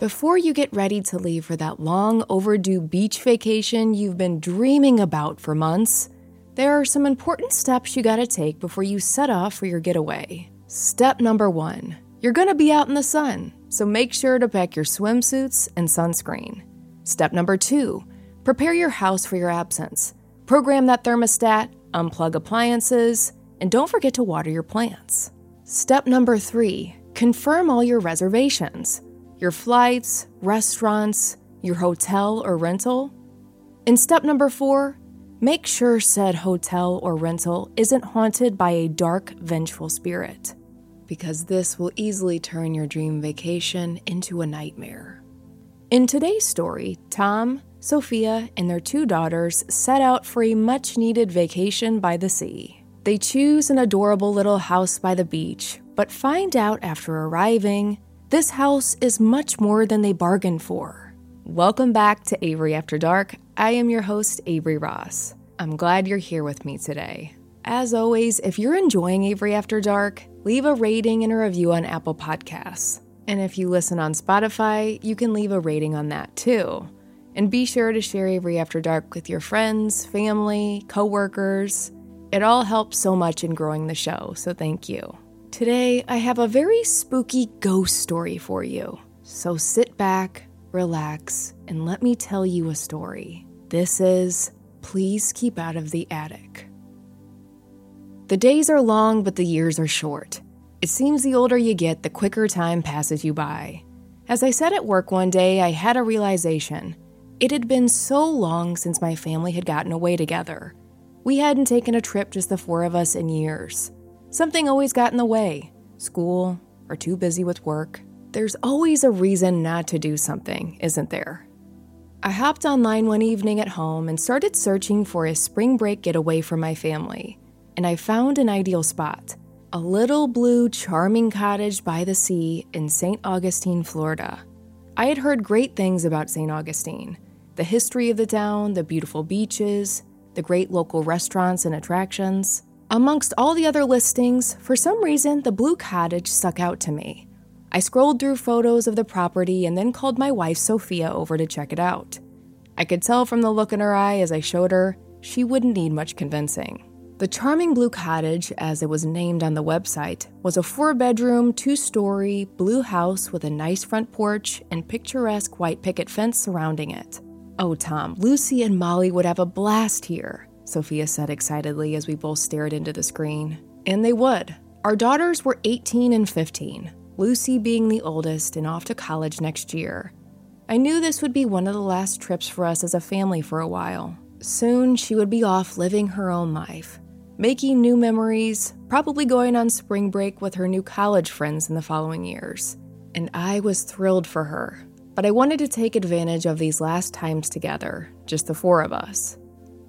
Before you get ready to leave for that long overdue beach vacation you've been dreaming about for months, there are some important steps you gotta take before you set off for your getaway. Step number one you're gonna be out in the sun, so make sure to pack your swimsuits and sunscreen. Step number two prepare your house for your absence. Program that thermostat, unplug appliances, and don't forget to water your plants. Step number three confirm all your reservations your flights, restaurants, your hotel or rental. In step number four, make sure said hotel or rental isn't haunted by a dark, vengeful spirit, because this will easily turn your dream vacation into a nightmare. In today's story, Tom, Sophia, and their two daughters set out for a much needed vacation by the sea. They choose an adorable little house by the beach, but find out after arriving this house is much more than they bargained for. Welcome back to Avery After Dark. I am your host, Avery Ross. I'm glad you're here with me today. As always, if you're enjoying Avery After Dark, leave a rating and a review on Apple Podcasts. And if you listen on Spotify, you can leave a rating on that too. And be sure to share Avery After Dark with your friends, family, coworkers. It all helps so much in growing the show, so thank you. Today, I have a very spooky ghost story for you. So sit back, relax, and let me tell you a story. This is Please Keep Out of the Attic. The days are long, but the years are short. It seems the older you get, the quicker time passes you by. As I sat at work one day, I had a realization. It had been so long since my family had gotten away together. We hadn't taken a trip, just the four of us, in years. Something always got in the way school, or too busy with work. There's always a reason not to do something, isn't there? I hopped online one evening at home and started searching for a spring break getaway for my family, and I found an ideal spot a little blue, charming cottage by the sea in St. Augustine, Florida. I had heard great things about St. Augustine the history of the town, the beautiful beaches, the great local restaurants and attractions. Amongst all the other listings, for some reason, the blue cottage stuck out to me. I scrolled through photos of the property and then called my wife Sophia over to check it out. I could tell from the look in her eye as I showed her, she wouldn't need much convincing. The charming blue cottage, as it was named on the website, was a four bedroom, two story blue house with a nice front porch and picturesque white picket fence surrounding it. Oh, Tom, Lucy and Molly would have a blast here. Sophia said excitedly as we both stared into the screen. And they would. Our daughters were 18 and 15, Lucy being the oldest and off to college next year. I knew this would be one of the last trips for us as a family for a while. Soon she would be off living her own life, making new memories, probably going on spring break with her new college friends in the following years. And I was thrilled for her, but I wanted to take advantage of these last times together, just the four of us.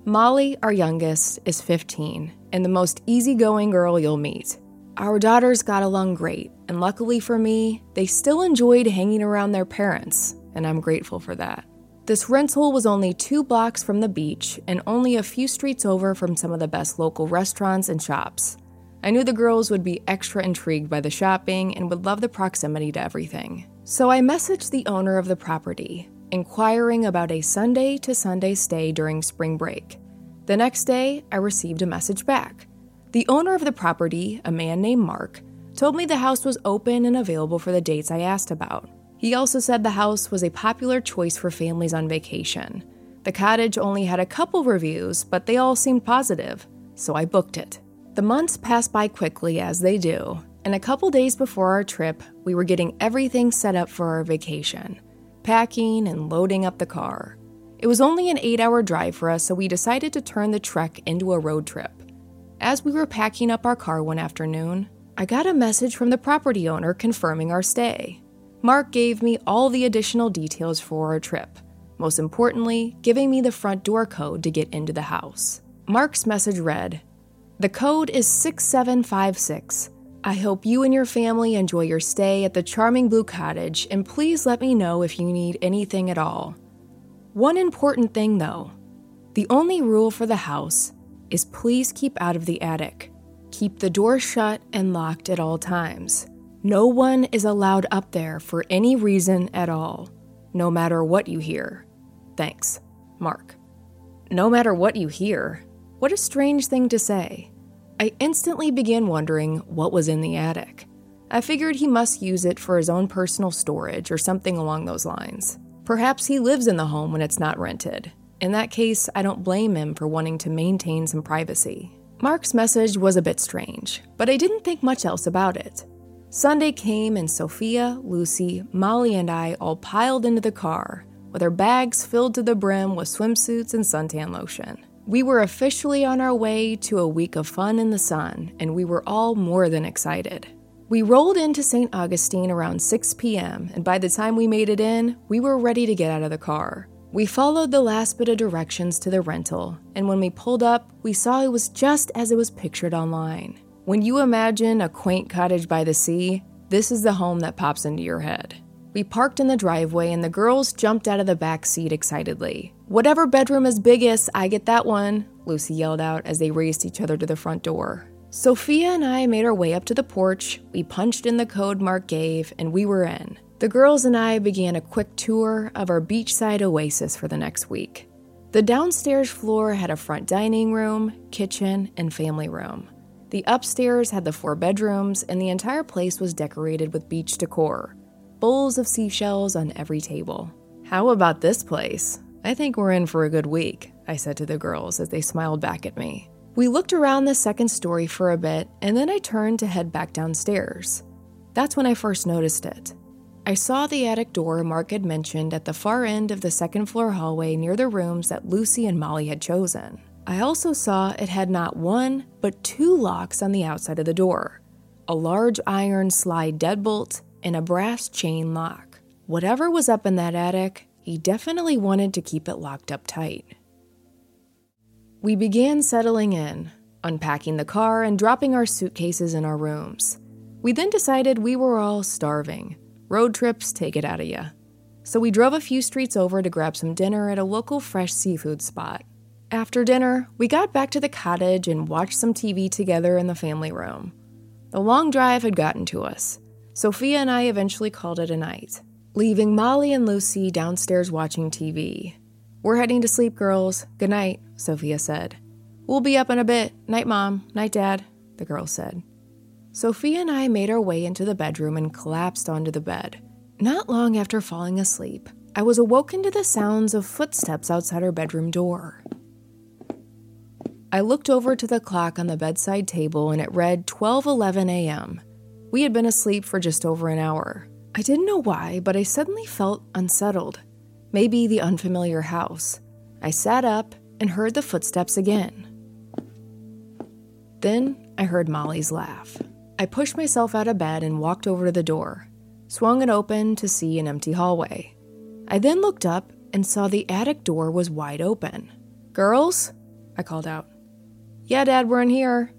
Molly, our youngest, is 15 and the most easygoing girl you'll meet. Our daughters got along great, and luckily for me, they still enjoyed hanging around their parents, and I'm grateful for that. This rental was only two blocks from the beach and only a few streets over from some of the best local restaurants and shops. I knew the girls would be extra intrigued by the shopping and would love the proximity to everything. So I messaged the owner of the property, inquiring about a Sunday to Sunday stay during spring break. The next day, I received a message back. The owner of the property, a man named Mark, told me the house was open and available for the dates I asked about. He also said the house was a popular choice for families on vacation. The cottage only had a couple reviews, but they all seemed positive, so I booked it. The months passed by quickly, as they do, and a couple days before our trip, we were getting everything set up for our vacation packing and loading up the car. It was only an eight hour drive for us, so we decided to turn the trek into a road trip. As we were packing up our car one afternoon, I got a message from the property owner confirming our stay. Mark gave me all the additional details for our trip, most importantly, giving me the front door code to get into the house. Mark's message read The code is 6756. I hope you and your family enjoy your stay at the charming Blue Cottage, and please let me know if you need anything at all. One important thing though the only rule for the house is please keep out of the attic. Keep the door shut and locked at all times. No one is allowed up there for any reason at all, no matter what you hear. Thanks, Mark. No matter what you hear? What a strange thing to say. I instantly began wondering what was in the attic. I figured he must use it for his own personal storage or something along those lines. Perhaps he lives in the home when it's not rented. In that case, I don't blame him for wanting to maintain some privacy. Mark's message was a bit strange, but I didn't think much else about it. Sunday came and Sophia, Lucy, Molly, and I all piled into the car, with our bags filled to the brim with swimsuits and suntan lotion. We were officially on our way to a week of fun in the sun, and we were all more than excited. We rolled into St. Augustine around 6 p.m., and by the time we made it in, we were ready to get out of the car. We followed the last bit of directions to the rental, and when we pulled up, we saw it was just as it was pictured online. When you imagine a quaint cottage by the sea, this is the home that pops into your head. We parked in the driveway, and the girls jumped out of the back seat excitedly. Whatever bedroom is biggest, I get that one, Lucy yelled out as they raced each other to the front door. Sophia and I made our way up to the porch, we punched in the code Mark gave, and we were in. The girls and I began a quick tour of our beachside oasis for the next week. The downstairs floor had a front dining room, kitchen, and family room. The upstairs had the four bedrooms, and the entire place was decorated with beach decor bowls of seashells on every table. How about this place? I think we're in for a good week, I said to the girls as they smiled back at me. We looked around the second story for a bit, and then I turned to head back downstairs. That's when I first noticed it. I saw the attic door Mark had mentioned at the far end of the second floor hallway near the rooms that Lucy and Molly had chosen. I also saw it had not one, but two locks on the outside of the door a large iron slide deadbolt and a brass chain lock. Whatever was up in that attic, he definitely wanted to keep it locked up tight. We began settling in, unpacking the car and dropping our suitcases in our rooms. We then decided we were all starving. Road trips take it out of you. So we drove a few streets over to grab some dinner at a local fresh seafood spot. After dinner, we got back to the cottage and watched some TV together in the family room. The long drive had gotten to us. Sophia and I eventually called it a night, leaving Molly and Lucy downstairs watching TV. We're heading to sleep, girls. Good night, Sophia said. We'll be up in a bit. Night, Mom. Night, Dad, the girl said. Sophia and I made our way into the bedroom and collapsed onto the bed. Not long after falling asleep, I was awoken to the sounds of footsteps outside our bedroom door. I looked over to the clock on the bedside table and it read 12:11 a.m. We had been asleep for just over an hour. I didn't know why, but I suddenly felt unsettled maybe the unfamiliar house. I sat up and heard the footsteps again. Then I heard Molly's laugh. I pushed myself out of bed and walked over to the door, swung it open to see an empty hallway. I then looked up and saw the attic door was wide open. Girls? I called out. Yeah, Dad, we're in here,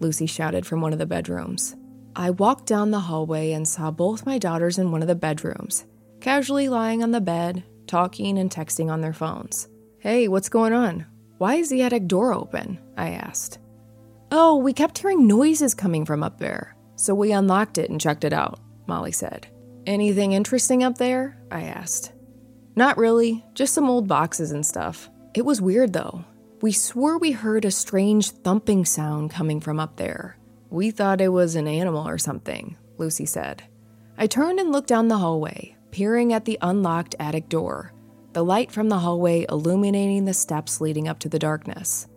Lucy shouted from one of the bedrooms. I walked down the hallway and saw both my daughters in one of the bedrooms, casually lying on the bed, talking and texting on their phones. Hey, what's going on? Why is the attic door open? I asked. Oh, we kept hearing noises coming from up there, so we unlocked it and checked it out, Molly said. Anything interesting up there? I asked. Not really, just some old boxes and stuff. It was weird though. We swore we heard a strange thumping sound coming from up there. We thought it was an animal or something, Lucy said. I turned and looked down the hallway peering at the unlocked attic door, the light from the hallway illuminating the steps leading up to the darkness.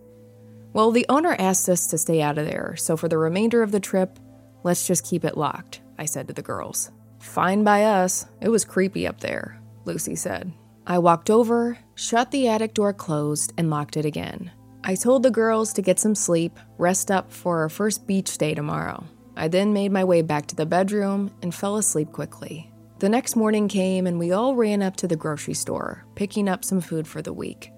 Well, the owner asked us to stay out of there, so for the remainder of the trip, let's just keep it locked, I said to the girls. Fine by us. It was creepy up there, Lucy said. I walked over, shut the attic door closed, and locked it again. I told the girls to get some sleep, rest up for our first beach day tomorrow. I then made my way back to the bedroom and fell asleep quickly. The next morning came and we all ran up to the grocery store, picking up some food for the week.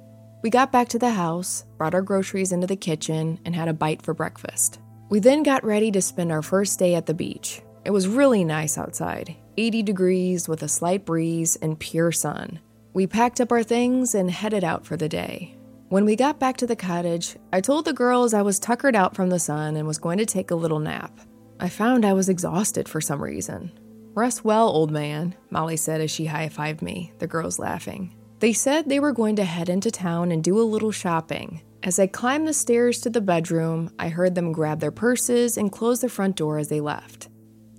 We got back to the house, brought our groceries into the kitchen, and had a bite for breakfast. We then got ready to spend our first day at the beach. It was really nice outside 80 degrees with a slight breeze and pure sun. We packed up our things and headed out for the day. When we got back to the cottage, I told the girls I was tuckered out from the sun and was going to take a little nap. I found I was exhausted for some reason. Rest well, old man, Molly said as she high fived me, the girls laughing. They said they were going to head into town and do a little shopping. As I climbed the stairs to the bedroom, I heard them grab their purses and close the front door as they left.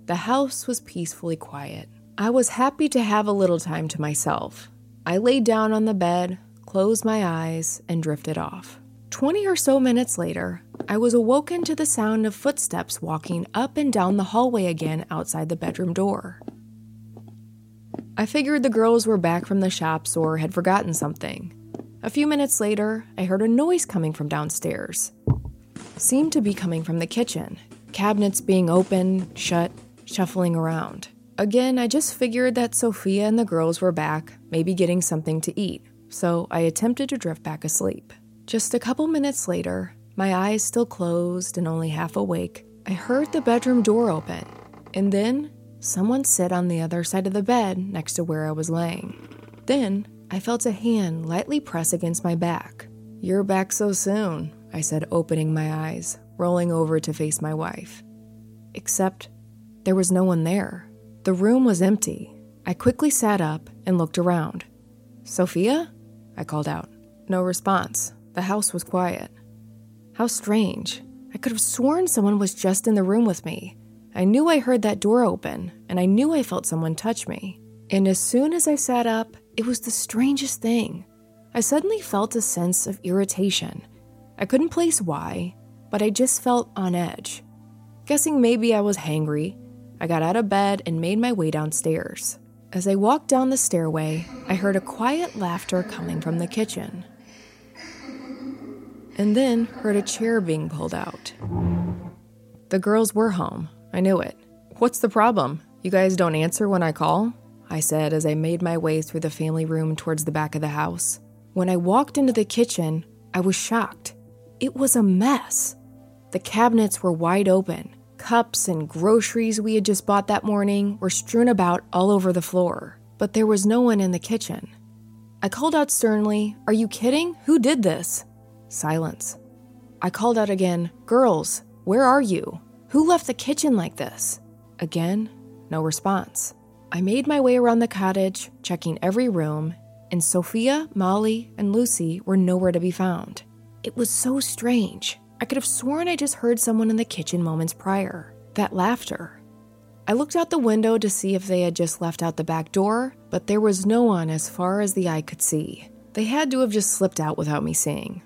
The house was peacefully quiet. I was happy to have a little time to myself. I laid down on the bed, closed my eyes, and drifted off. Twenty or so minutes later, I was awoken to the sound of footsteps walking up and down the hallway again outside the bedroom door. I figured the girls were back from the shops or had forgotten something. A few minutes later, I heard a noise coming from downstairs. Seemed to be coming from the kitchen, cabinets being open, shut, shuffling around. Again, I just figured that Sophia and the girls were back, maybe getting something to eat, so I attempted to drift back asleep. Just a couple minutes later, my eyes still closed and only half awake, I heard the bedroom door open, and then someone sit on the other side of the bed next to where I was laying. Then I felt a hand lightly press against my back. You're back so soon, I said, opening my eyes, rolling over to face my wife. Except there was no one there. The room was empty. I quickly sat up and looked around. Sophia? I called out. No response. The house was quiet. How strange. I could have sworn someone was just in the room with me. I knew I heard that door open, and I knew I felt someone touch me. And as soon as I sat up, it was the strangest thing. I suddenly felt a sense of irritation. I couldn't place why, but I just felt on edge. Guessing maybe I was hangry, I got out of bed and made my way downstairs. As I walked down the stairway, I heard a quiet laughter coming from the kitchen and then heard a chair being pulled out. The girls were home. I knew it. What's the problem? You guys don't answer when I call? I said as I made my way through the family room towards the back of the house. When I walked into the kitchen, I was shocked. It was a mess. The cabinets were wide open. Cups and groceries we had just bought that morning were strewn about all over the floor, but there was no one in the kitchen. I called out sternly, Are you kidding? Who did this? Silence. I called out again, Girls, where are you? Who left the kitchen like this? Again, no response. I made my way around the cottage, checking every room, and Sophia, Molly, and Lucy were nowhere to be found. It was so strange. I could have sworn I just heard someone in the kitchen moments prior. That laughter. I looked out the window to see if they had just left out the back door, but there was no one as far as the eye could see. They had to have just slipped out without me seeing.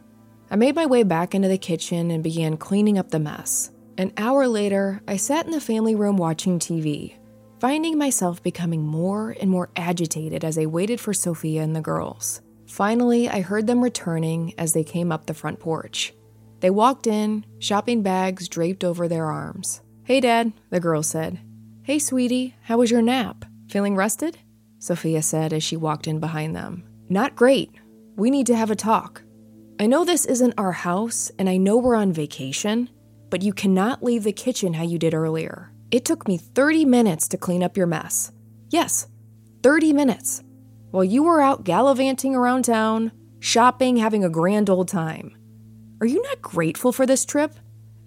I made my way back into the kitchen and began cleaning up the mess. An hour later, I sat in the family room watching TV, finding myself becoming more and more agitated as I waited for Sophia and the girls. Finally, I heard them returning as they came up the front porch. They walked in, shopping bags draped over their arms. Hey, Dad, the girl said. Hey, sweetie, how was your nap? Feeling rested? Sophia said as she walked in behind them. Not great. We need to have a talk. I know this isn't our house, and I know we're on vacation, but you cannot leave the kitchen how you did earlier. It took me 30 minutes to clean up your mess. Yes, 30 minutes. While you were out gallivanting around town, shopping, having a grand old time. Are you not grateful for this trip?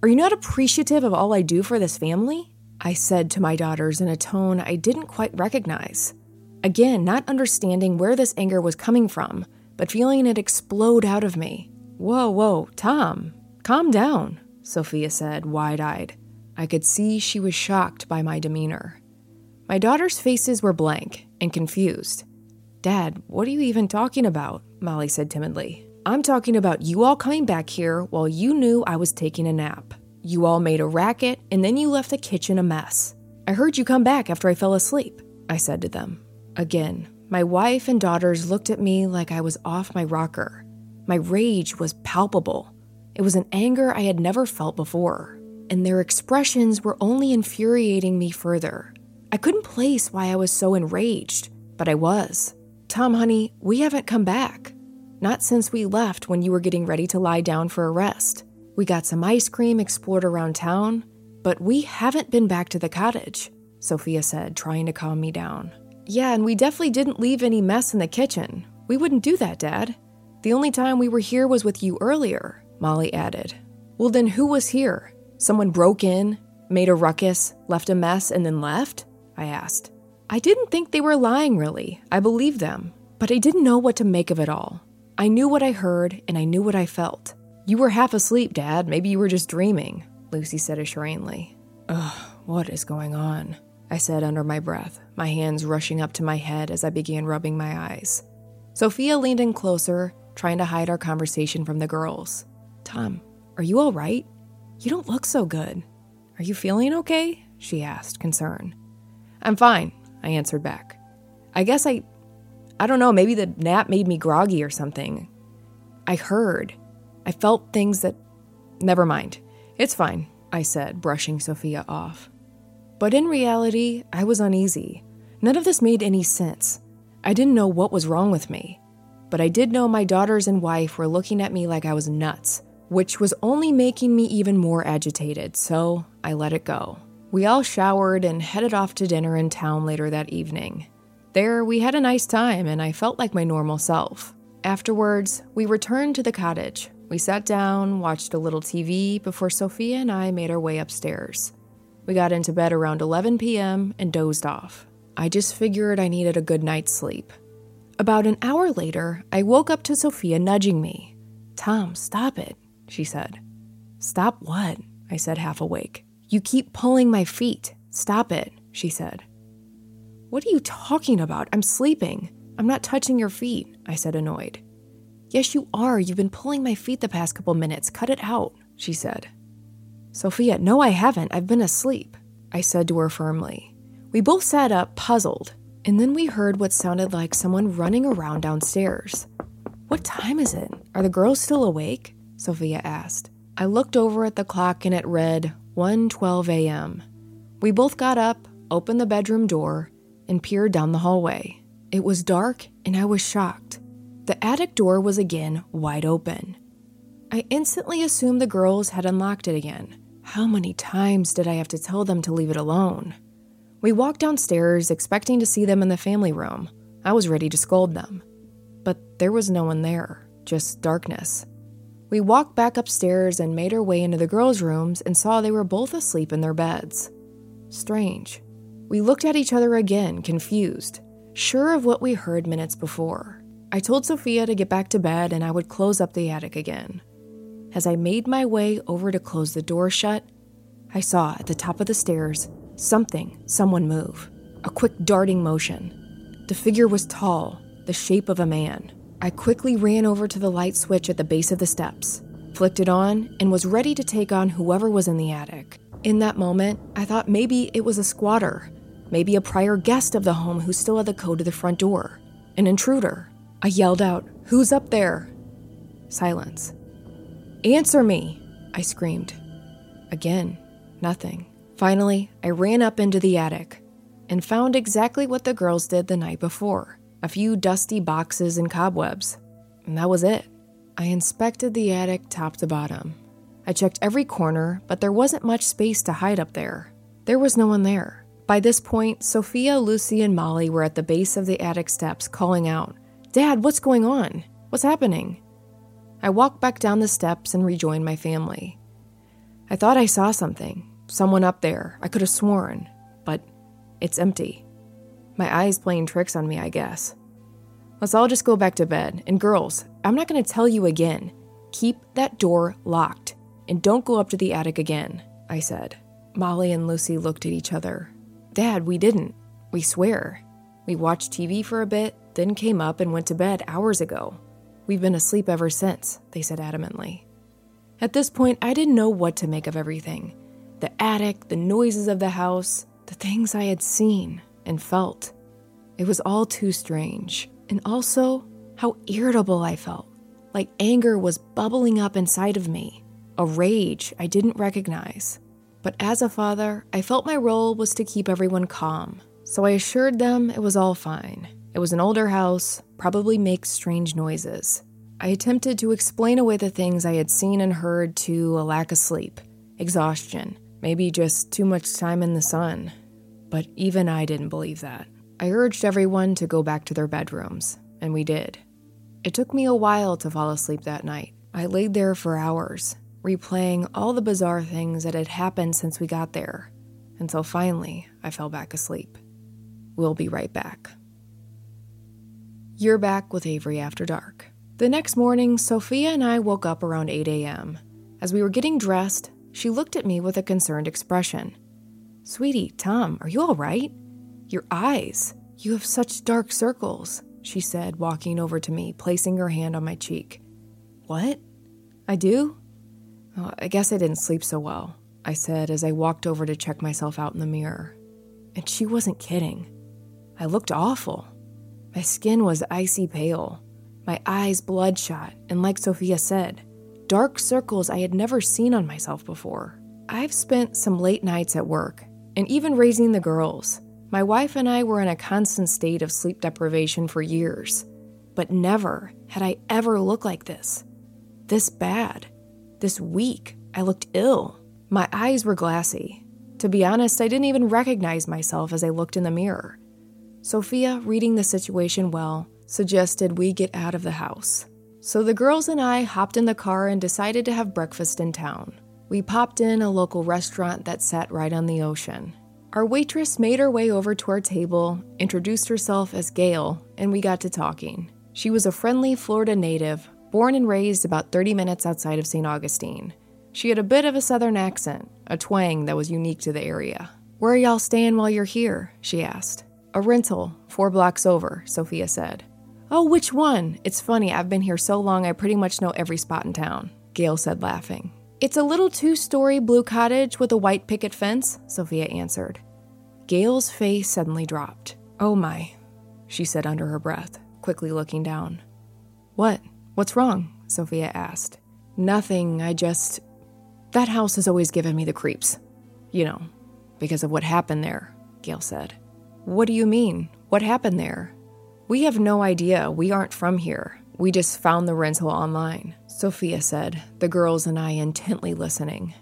Are you not appreciative of all I do for this family? I said to my daughters in a tone I didn't quite recognize. Again, not understanding where this anger was coming from but feeling it explode out of me. Whoa, whoa, Tom, calm down, Sophia said, wide eyed. I could see she was shocked by my demeanor. My daughters' faces were blank and confused. Dad, what are you even talking about? Molly said timidly. I'm talking about you all coming back here while you knew I was taking a nap. You all made a racket and then you left the kitchen a mess. I heard you come back after I fell asleep, I said to them. Again, my wife and daughters looked at me like I was off my rocker. My rage was palpable. It was an anger I had never felt before, and their expressions were only infuriating me further. I couldn't place why I was so enraged, but I was. Tom, honey, we haven't come back. Not since we left when you were getting ready to lie down for a rest. We got some ice cream, explored around town, but we haven't been back to the cottage, Sophia said, trying to calm me down. Yeah, and we definitely didn't leave any mess in the kitchen. We wouldn't do that, Dad. The only time we were here was with you earlier, Molly added. Well, then who was here? Someone broke in, Made a ruckus, left a mess, and then left? I asked. I didn't think they were lying, really. I believed them. But I didn't know what to make of it all. I knew what I heard, and I knew what I felt. You were half asleep, Dad. Maybe you were just dreaming, Lucy said assuringly. Ugh, what is going on? I said under my breath, my hands rushing up to my head as I began rubbing my eyes. Sophia leaned in closer, trying to hide our conversation from the girls. Tom, are you all right? You don't look so good. Are you feeling okay? She asked, concerned. I'm fine, I answered back. I guess I. I don't know, maybe the nap made me groggy or something. I heard. I felt things that. Never mind. It's fine, I said, brushing Sophia off. But in reality, I was uneasy. None of this made any sense. I didn't know what was wrong with me. But I did know my daughters and wife were looking at me like I was nuts, which was only making me even more agitated, so I let it go. We all showered and headed off to dinner in town later that evening. There, we had a nice time, and I felt like my normal self. Afterwards, we returned to the cottage. We sat down, watched a little TV before Sophia and I made our way upstairs. We got into bed around 11 p.m. and dozed off. I just figured I needed a good night's sleep. About an hour later, I woke up to Sophia nudging me. Tom, stop it, she said. Stop what? I said, half awake. You keep pulling my feet. Stop it, she said. What are you talking about? I'm sleeping. I'm not touching your feet, I said, annoyed. Yes, you are. You've been pulling my feet the past couple minutes. Cut it out, she said. Sophia, no, I haven't. I've been asleep, I said to her firmly. We both sat up, puzzled, and then we heard what sounded like someone running around downstairs. What time is it? Are the girls still awake? Sophia asked. I looked over at the clock and it read 1:12 a.m. We both got up, opened the bedroom door, and peered down the hallway. It was dark and I was shocked. The attic door was again wide open. I instantly assumed the girls had unlocked it again. How many times did I have to tell them to leave it alone? We walked downstairs, expecting to see them in the family room. I was ready to scold them. But there was no one there, just darkness. We walked back upstairs and made our way into the girls' rooms and saw they were both asleep in their beds. Strange. We looked at each other again, confused, sure of what we heard minutes before. I told Sophia to get back to bed and I would close up the attic again. As I made my way over to close the door shut, I saw at the top of the stairs something, someone move. A quick darting motion. The figure was tall, the shape of a man. I quickly ran over to the light switch at the base of the steps, flicked it on, and was ready to take on whoever was in the attic. In that moment, I thought maybe it was a squatter, maybe a prior guest of the home who still had the code to the front door, an intruder. I yelled out, Who's up there? Silence. Answer me! I screamed. Again, nothing. Finally, I ran up into the attic and found exactly what the girls did the night before a few dusty boxes and cobwebs. And that was it. I inspected the attic top to bottom. I checked every corner, but there wasn't much space to hide up there. There was no one there. By this point, Sophia, Lucy, and Molly were at the base of the attic steps calling out, Dad, what's going on? What's happening? I walked back down the steps and rejoined my family. I thought I saw something, someone up there. I could have sworn, but it's empty. My eyes playing tricks on me, I guess. Let's all just go back to bed. And girls, I'm not going to tell you again. Keep that door locked and don't go up to the attic again, I said. Molly and Lucy looked at each other. Dad, we didn't. We swear. We watched TV for a bit, then came up and went to bed hours ago. We've been asleep ever since, they said adamantly. At this point, I didn't know what to make of everything the attic, the noises of the house, the things I had seen and felt. It was all too strange. And also, how irritable I felt. Like anger was bubbling up inside of me, a rage I didn't recognize. But as a father, I felt my role was to keep everyone calm. So I assured them it was all fine. It was an older house, probably makes strange noises. I attempted to explain away the things I had seen and heard to a lack of sleep, exhaustion, maybe just too much time in the sun. But even I didn't believe that. I urged everyone to go back to their bedrooms, and we did. It took me a while to fall asleep that night. I laid there for hours, replaying all the bizarre things that had happened since we got there, until finally I fell back asleep. We'll be right back. You're back with Avery After Dark. The next morning, Sophia and I woke up around 8 a.m. As we were getting dressed, she looked at me with a concerned expression. Sweetie, Tom, are you all right? Your eyes. You have such dark circles, she said, walking over to me, placing her hand on my cheek. What? I do? Oh, I guess I didn't sleep so well, I said as I walked over to check myself out in the mirror. And she wasn't kidding. I looked awful. My skin was icy pale, my eyes bloodshot, and like Sophia said, dark circles I had never seen on myself before. I've spent some late nights at work, and even raising the girls. My wife and I were in a constant state of sleep deprivation for years, but never had I ever looked like this. This bad. This weak. I looked ill. My eyes were glassy. To be honest, I didn't even recognize myself as I looked in the mirror. Sophia, reading the situation well, suggested we get out of the house. So the girls and I hopped in the car and decided to have breakfast in town. We popped in a local restaurant that sat right on the ocean. Our waitress made her way over to our table, introduced herself as Gail, and we got to talking. She was a friendly Florida native, born and raised about 30 minutes outside of St. Augustine. She had a bit of a southern accent, a twang that was unique to the area. Where y'all staying while you're here? she asked. A rental, four blocks over, Sophia said. Oh, which one? It's funny, I've been here so long I pretty much know every spot in town, Gail said, laughing. It's a little two story blue cottage with a white picket fence, Sophia answered. Gail's face suddenly dropped. Oh my, she said under her breath, quickly looking down. What? What's wrong? Sophia asked. Nothing, I just. That house has always given me the creeps. You know, because of what happened there, Gail said. What do you mean? What happened there? We have no idea. We aren't from here. We just found the rental online, Sophia said, the girls and I intently listening.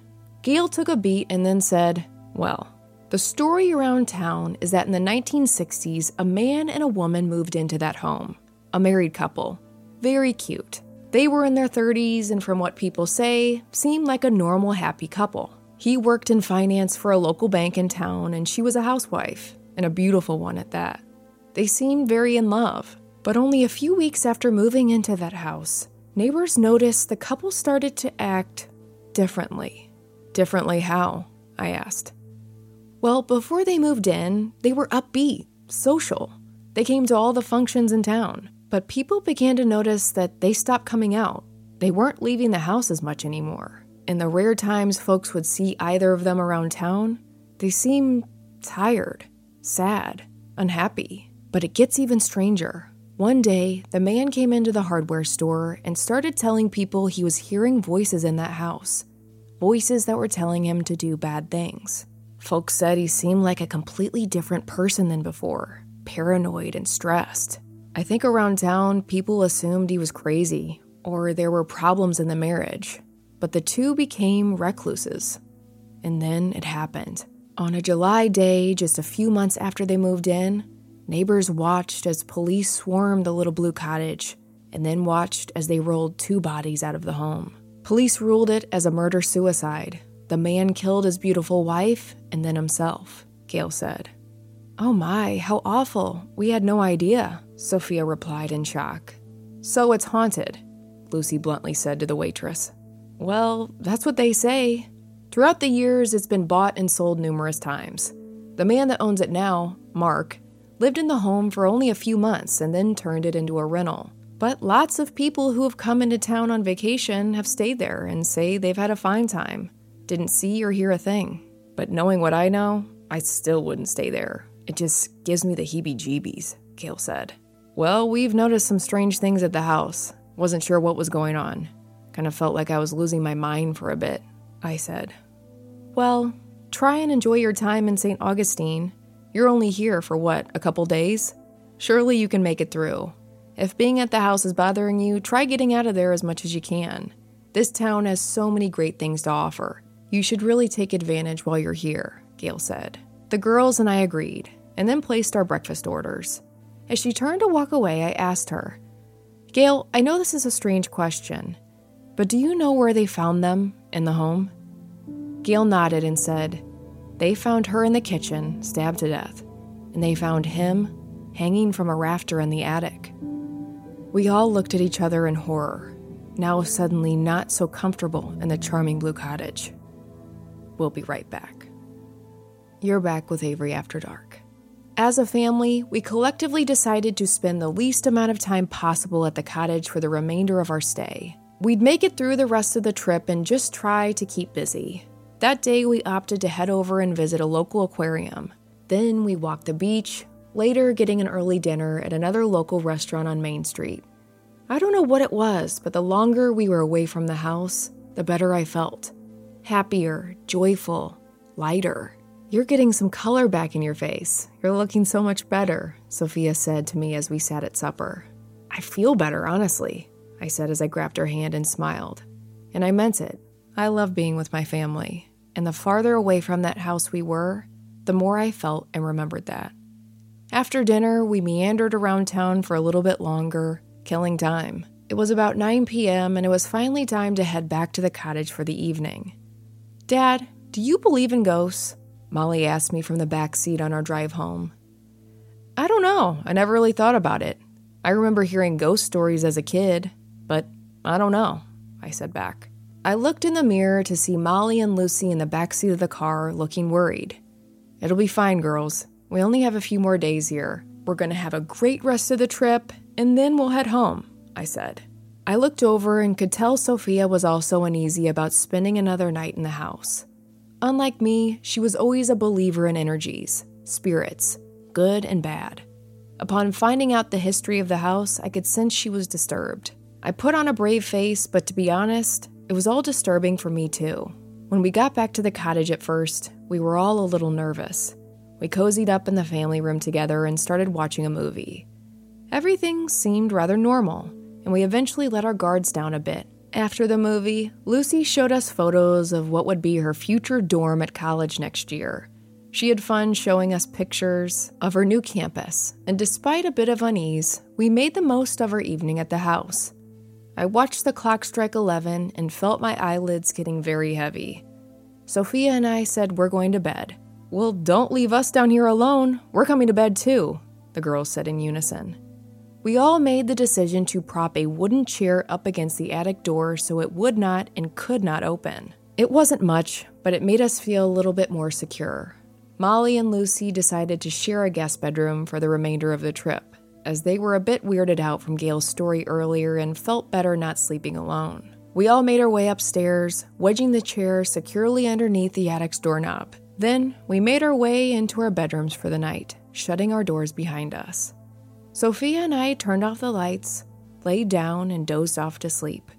Gail took a beat and then said, Well, the story around town is that in the 1960s, a man and a woman moved into that home. A married couple. Very cute. They were in their 30s and, from what people say, seemed like a normal, happy couple. He worked in finance for a local bank in town, and she was a housewife and a beautiful one at that. They seemed very in love, but only a few weeks after moving into that house, neighbors noticed the couple started to act differently. Differently how? I asked. Well, before they moved in, they were upbeat, social. They came to all the functions in town, but people began to notice that they stopped coming out. They weren't leaving the house as much anymore. In the rare times folks would see either of them around town, they seemed tired sad, unhappy. But it gets even stranger. One day, the man came into the hardware store and started telling people he was hearing voices in that house. Voices that were telling him to do bad things. Folks said he seemed like a completely different person than before, paranoid and stressed. I think around town, people assumed he was crazy or there were problems in the marriage, but the two became recluses. And then it happened. On a July day, just a few months after they moved in, neighbors watched as police swarmed the little blue cottage and then watched as they rolled two bodies out of the home. Police ruled it as a murder suicide. The man killed his beautiful wife and then himself, Gail said. Oh my, how awful. We had no idea, Sophia replied in shock. So it's haunted, Lucy bluntly said to the waitress. Well, that's what they say, Throughout the years, it's been bought and sold numerous times. The man that owns it now, Mark, lived in the home for only a few months and then turned it into a rental. But lots of people who have come into town on vacation have stayed there and say they've had a fine time. Didn't see or hear a thing. But knowing what I know, I still wouldn't stay there. It just gives me the heebie jeebies, Gail said. Well, we've noticed some strange things at the house. Wasn't sure what was going on. Kind of felt like I was losing my mind for a bit, I said. Well, try and enjoy your time in St. Augustine. You're only here for what, a couple days? Surely you can make it through. If being at the house is bothering you, try getting out of there as much as you can. This town has so many great things to offer. You should really take advantage while you're here, Gail said. The girls and I agreed, and then placed our breakfast orders. As she turned to walk away, I asked her, Gail, I know this is a strange question, but do you know where they found them in the home? Gail nodded and said, They found her in the kitchen, stabbed to death, and they found him hanging from a rafter in the attic. We all looked at each other in horror, now suddenly not so comfortable in the charming blue cottage. We'll be right back. You're back with Avery After Dark. As a family, we collectively decided to spend the least amount of time possible at the cottage for the remainder of our stay. We'd make it through the rest of the trip and just try to keep busy. That day, we opted to head over and visit a local aquarium. Then we walked the beach, later, getting an early dinner at another local restaurant on Main Street. I don't know what it was, but the longer we were away from the house, the better I felt. Happier, joyful, lighter. You're getting some color back in your face. You're looking so much better, Sophia said to me as we sat at supper. I feel better, honestly, I said as I grabbed her hand and smiled. And I meant it. I love being with my family, and the farther away from that house we were, the more I felt and remembered that. After dinner, we meandered around town for a little bit longer, killing time. It was about 9 p.m., and it was finally time to head back to the cottage for the evening. Dad, do you believe in ghosts? Molly asked me from the back seat on our drive home. I don't know. I never really thought about it. I remember hearing ghost stories as a kid, but I don't know, I said back. I looked in the mirror to see Molly and Lucy in the back seat of the car looking worried. It'll be fine, girls. We only have a few more days here. We're going to have a great rest of the trip, and then we'll head home, I said. I looked over and could tell Sophia was also uneasy about spending another night in the house. Unlike me, she was always a believer in energies, spirits, good and bad. Upon finding out the history of the house, I could sense she was disturbed. I put on a brave face, but to be honest, it was all disturbing for me too. When we got back to the cottage at first, we were all a little nervous. We cozied up in the family room together and started watching a movie. Everything seemed rather normal, and we eventually let our guards down a bit after the movie, Lucy showed us photos of what would be her future dorm at college next year. She had fun showing us pictures of her new campus, and despite a bit of unease, we made the most of our evening at the house. I watched the clock strike 11 and felt my eyelids getting very heavy. Sophia and I said we're going to bed. Well, don't leave us down here alone. We're coming to bed too, the girls said in unison. We all made the decision to prop a wooden chair up against the attic door so it would not and could not open. It wasn't much, but it made us feel a little bit more secure. Molly and Lucy decided to share a guest bedroom for the remainder of the trip, as they were a bit weirded out from Gail's story earlier and felt better not sleeping alone. We all made our way upstairs, wedging the chair securely underneath the attic's doorknob. Then we made our way into our bedrooms for the night, shutting our doors behind us. Sophia and I turned off the lights, laid down, and dozed off to sleep.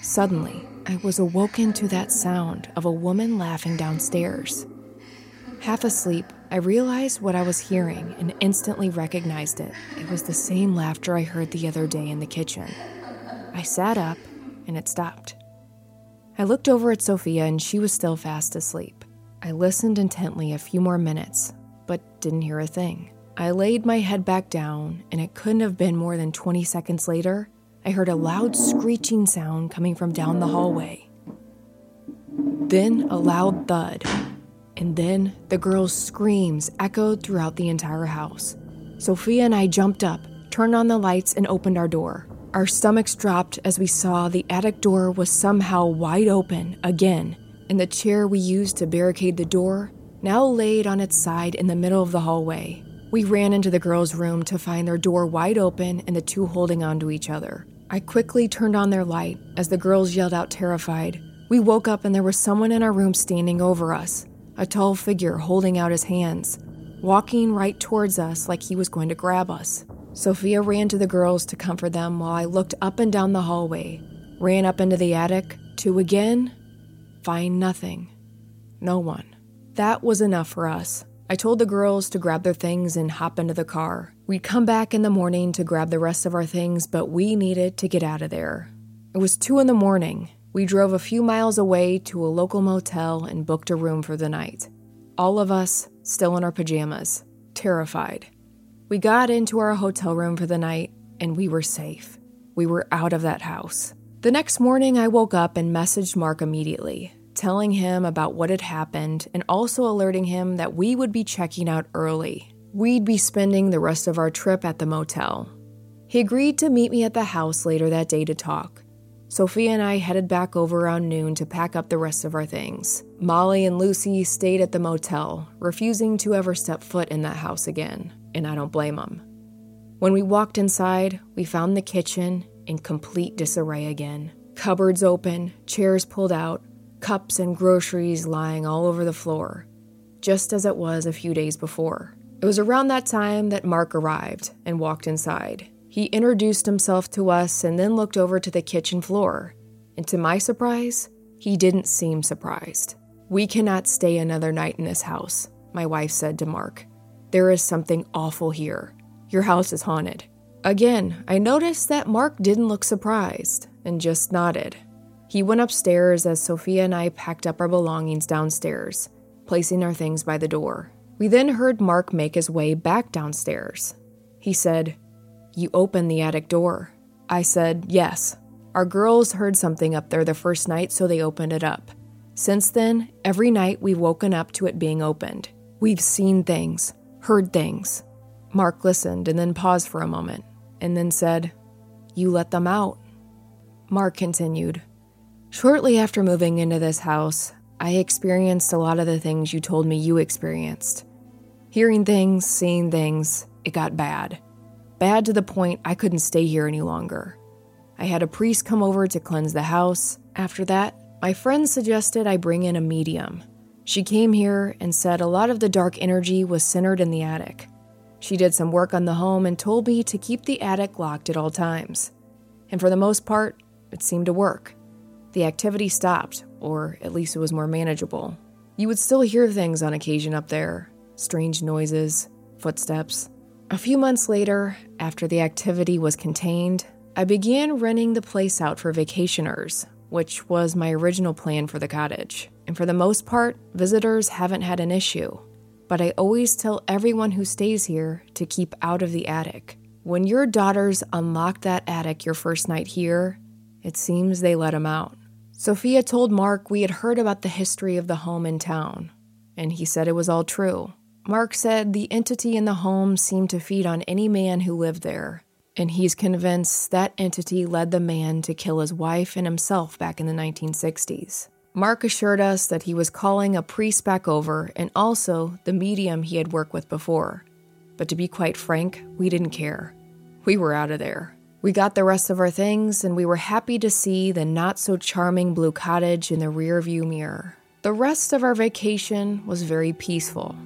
Suddenly, I was awoken to that sound of a woman laughing downstairs. Half asleep, I realized what I was hearing and instantly recognized it. It was the same laughter I heard the other day in the kitchen. I sat up, and it stopped. I looked over at Sophia, and she was still fast asleep. I listened intently a few more minutes, but didn't hear a thing. I laid my head back down, and it couldn't have been more than 20 seconds later. I heard a loud screeching sound coming from down the hallway. Then a loud thud, and then the girl's screams echoed throughout the entire house. Sophia and I jumped up, turned on the lights, and opened our door. Our stomachs dropped as we saw the attic door was somehow wide open again, and the chair we used to barricade the door now laid on its side in the middle of the hallway. We ran into the girls' room to find their door wide open and the two holding on to each other. I quickly turned on their light as the girls yelled out terrified. We woke up and there was someone in our room standing over us, a tall figure holding out his hands, walking right towards us like he was going to grab us. Sophia ran to the girls to comfort them while I looked up and down the hallway, ran up into the attic to again find nothing. No one. That was enough for us. I told the girls to grab their things and hop into the car. We'd come back in the morning to grab the rest of our things, but we needed to get out of there. It was 2 in the morning. We drove a few miles away to a local motel and booked a room for the night. All of us still in our pajamas, terrified. We got into our hotel room for the night and we were safe. We were out of that house. The next morning, I woke up and messaged Mark immediately, telling him about what had happened and also alerting him that we would be checking out early. We'd be spending the rest of our trip at the motel. He agreed to meet me at the house later that day to talk. Sophia and I headed back over around noon to pack up the rest of our things. Molly and Lucy stayed at the motel, refusing to ever step foot in that house again, and I don't blame them. When we walked inside, we found the kitchen in complete disarray again. Cupboards open, chairs pulled out, cups and groceries lying all over the floor, just as it was a few days before. It was around that time that Mark arrived and walked inside. He introduced himself to us and then looked over to the kitchen floor. And to my surprise, he didn't seem surprised. We cannot stay another night in this house, my wife said to Mark. There is something awful here. Your house is haunted. Again, I noticed that Mark didn't look surprised and just nodded. He went upstairs as Sophia and I packed up our belongings downstairs, placing our things by the door. We then heard Mark make his way back downstairs. He said, you opened the attic door. I said, Yes. Our girls heard something up there the first night, so they opened it up. Since then, every night we've woken up to it being opened. We've seen things, heard things. Mark listened and then paused for a moment, and then said, You let them out. Mark continued, Shortly after moving into this house, I experienced a lot of the things you told me you experienced. Hearing things, seeing things, it got bad. Bad to the point I couldn't stay here any longer. I had a priest come over to cleanse the house. After that, my friends suggested I bring in a medium. She came here and said a lot of the dark energy was centered in the attic. She did some work on the home and told me to keep the attic locked at all times. And for the most part, it seemed to work. The activity stopped, or at least it was more manageable. You would still hear things on occasion up there strange noises, footsteps. A few months later, after the activity was contained, I began renting the place out for vacationers, which was my original plan for the cottage. And for the most part, visitors haven't had an issue. But I always tell everyone who stays here to keep out of the attic. When your daughters unlocked that attic your first night here, it seems they let them out. Sophia told Mark we had heard about the history of the home in town, and he said it was all true. Mark said the entity in the home seemed to feed on any man who lived there, and he's convinced that entity led the man to kill his wife and himself back in the 1960s. Mark assured us that he was calling a priest back over and also the medium he had worked with before. But to be quite frank, we didn't care. We were out of there. We got the rest of our things and we were happy to see the not so charming blue cottage in the rearview mirror. The rest of our vacation was very peaceful.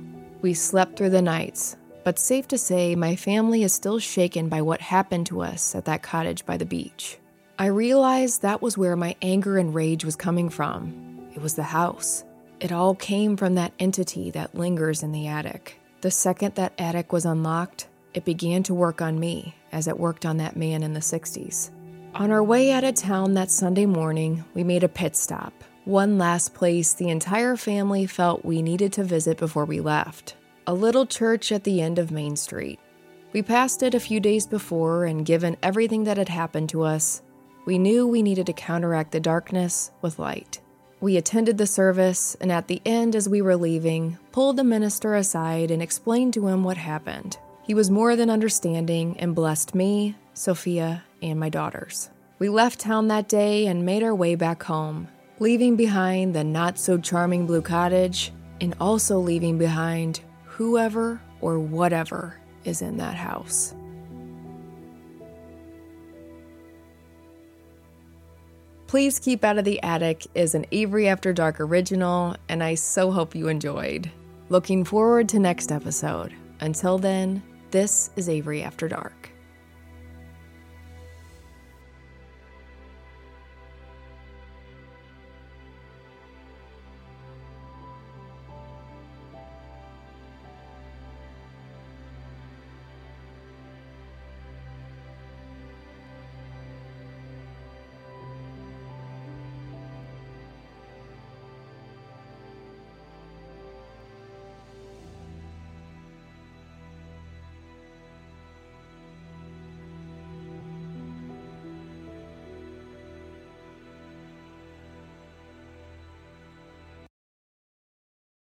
We slept through the nights, but safe to say, my family is still shaken by what happened to us at that cottage by the beach. I realized that was where my anger and rage was coming from. It was the house. It all came from that entity that lingers in the attic. The second that attic was unlocked, it began to work on me as it worked on that man in the 60s. On our way out of town that Sunday morning, we made a pit stop one last place the entire family felt we needed to visit before we left a little church at the end of Main Street. We passed it a few days before, and given everything that had happened to us, we knew we needed to counteract the darkness with light. We attended the service, and at the end, as we were leaving, pulled the minister aside and explained to him what happened. He was more than understanding and blessed me, Sophia, and my daughters. We left town that day and made our way back home, leaving behind the not so charming blue cottage, and also leaving behind whoever or whatever is in that house. Please Keep Out of the Attic is an Avery After Dark original, and I so hope you enjoyed. Looking forward to next episode. Until then, this is Avery After Dark.